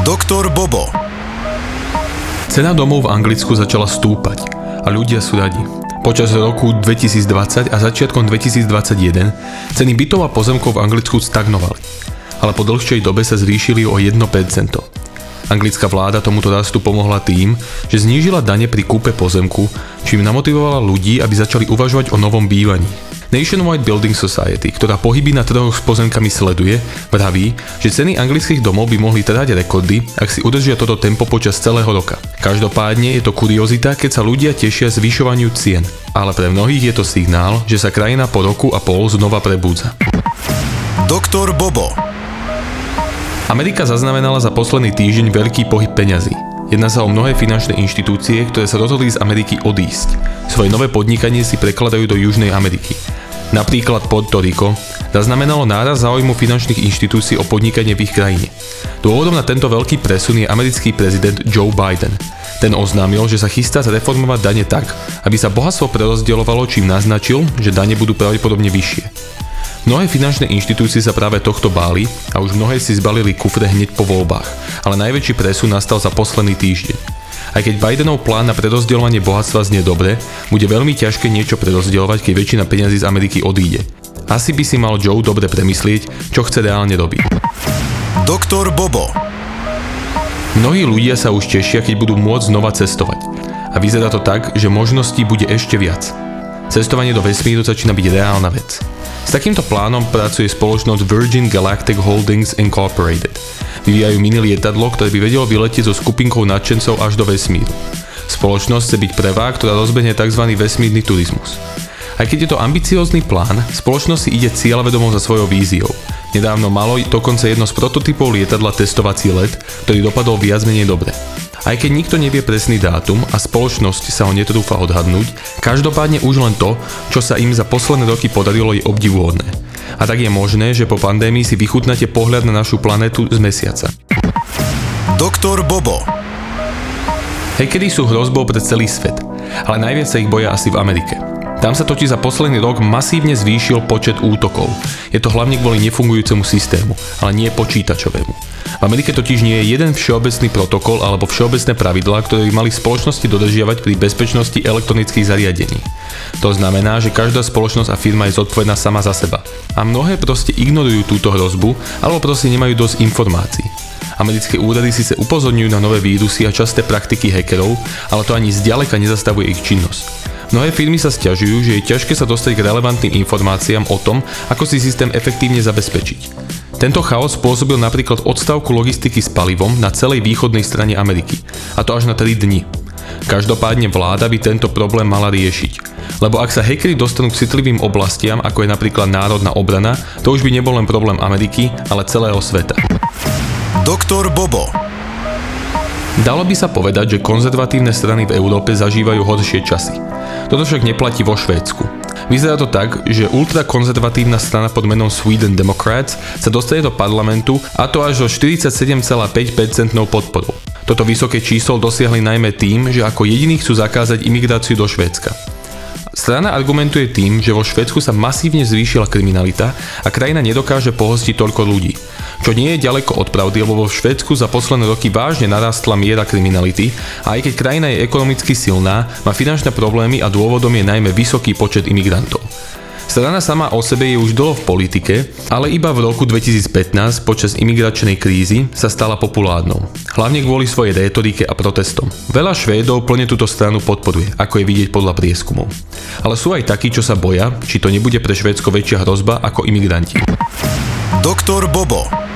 Doktor Bobo. Cena domov v Anglicku začala stúpať a ľudia sú radi. Počas roku 2020 a začiatkom 2021 ceny bytov a pozemkov v Anglicku stagnovali, ale po dlhšej dobe sa zvýšili o 1%. Anglická vláda tomuto rastu pomohla tým, že znížila dane pri kúpe pozemku, čím namotivovala ľudí, aby začali uvažovať o novom bývaní. Nationwide Building Society, ktorá pohyby na trhoch s pozemkami sleduje, vraví, že ceny anglických domov by mohli trhať rekordy, ak si udržia toto tempo počas celého roka. Každopádne je to kuriozita, keď sa ľudia tešia zvyšovaniu cien, ale pre mnohých je to signál, že sa krajina po roku a pol znova prebúdza. Doktor Bobo. Amerika zaznamenala za posledný týždeň veľký pohyb peňazí. Jedná sa o mnohé finančné inštitúcie, ktoré sa rozhodli z Ameriky odísť. Svoje nové podnikanie si prekladajú do Južnej Ameriky. Napríklad Puerto Rico zaznamenalo náraz záujmu finančných inštitúcií o podnikanie v ich krajine. Dôvodom na tento veľký presun je americký prezident Joe Biden. Ten oznámil, že sa chystá zreformovať dane tak, aby sa bohatstvo prerozdielovalo, čím naznačil, že dane budú pravdepodobne vyššie. Mnohé finančné inštitúcie sa práve tohto báli a už mnohé si zbalili kufre hneď po voľbách, ale najväčší presun nastal za posledný týždeň. Aj keď Bidenov plán na prerozdeľovanie bohatstva znie dobre, bude veľmi ťažké niečo prerozdielovať, keď väčšina peňazí z Ameriky odíde. Asi by si mal Joe dobre premyslieť, čo chce reálne robiť. Doktor Bobo. Mnohí ľudia sa už tešia, keď budú môcť znova cestovať. A vyzerá to tak, že možností bude ešte viac. Cestovanie do vesmíru začína byť reálna vec. S takýmto plánom pracuje spoločnosť Virgin Galactic Holdings Incorporated. Vyvíjajú mini lietadlo, ktoré by vedelo vyletieť so skupinkou nadšencov až do vesmíru. Spoločnosť chce byť prvá, ktorá rozbehne tzv. vesmírny turizmus. Aj keď je to ambiciózny plán, spoločnosť si ide cieľavedomo za svojou víziou. Nedávno malo dokonca jedno z prototypov lietadla testovací let, ktorý dopadol viac menej dobre. Aj keď nikto nevie presný dátum a spoločnosť sa ho netrúfa odhadnúť, každopádne už len to, čo sa im za posledné roky podarilo je obdivuhodné. A tak je možné, že po pandémii si vychutnáte pohľad na našu planetu z mesiaca. Doktor Bobo. Hackery sú hrozbou pre celý svet, ale najviac sa ich boja asi v Amerike. Tam sa totiž za posledný rok masívne zvýšil počet útokov. Je to hlavne kvôli nefungujúcemu systému, ale nie počítačovému. V Amerike totiž nie je jeden všeobecný protokol alebo všeobecné pravidlá, ktoré by mali spoločnosti dodržiavať pri bezpečnosti elektronických zariadení. To znamená, že každá spoločnosť a firma je zodpovedná sama za seba. A mnohé proste ignorujú túto hrozbu alebo proste nemajú dosť informácií. Americké úrady síce upozorňujú na nové vírusy a časté praktiky hackerov, ale to ani zďaleka nezastavuje ich činnosť. Mnohé firmy sa stiažujú, že je ťažké sa dostať k relevantným informáciám o tom, ako si systém efektívne zabezpečiť. Tento chaos spôsobil napríklad odstavku logistiky s palivom na celej východnej strane Ameriky, a to až na 3 dni. Každopádne vláda by tento problém mala riešiť. Lebo ak sa hackery dostanú k citlivým oblastiam, ako je napríklad národná obrana, to už by nebol len problém Ameriky, ale celého sveta. Doktor Bobo. Dalo by sa povedať, že konzervatívne strany v Európe zažívajú horšie časy. Toto však neplatí vo Švédsku. Vyzerá to tak, že ultrakonzervatívna strana pod menom Sweden Democrats sa dostane do parlamentu a to až so 47,5% podporou. Toto vysoké číslo dosiahli najmä tým, že ako jediní chcú zakázať imigráciu do Švédska. Strana argumentuje tým, že vo Švedsku sa masívne zvýšila kriminalita a krajina nedokáže pohostiť toľko ľudí. Čo nie je ďaleko od pravdy, lebo vo Švedsku za posledné roky vážne narastla miera kriminality a aj keď krajina je ekonomicky silná, má finančné problémy a dôvodom je najmä vysoký počet imigrantov. Strana sama o sebe je už dlho v politike, ale iba v roku 2015 počas imigračnej krízy sa stala populárnou. Hlavne kvôli svojej rétorike a protestom. Veľa Švédov plne túto stranu podporuje, ako je vidieť podľa prieskumov. Ale sú aj takí, čo sa boja, či to nebude pre Švédsko väčšia hrozba ako imigranti. Doktor Bobo.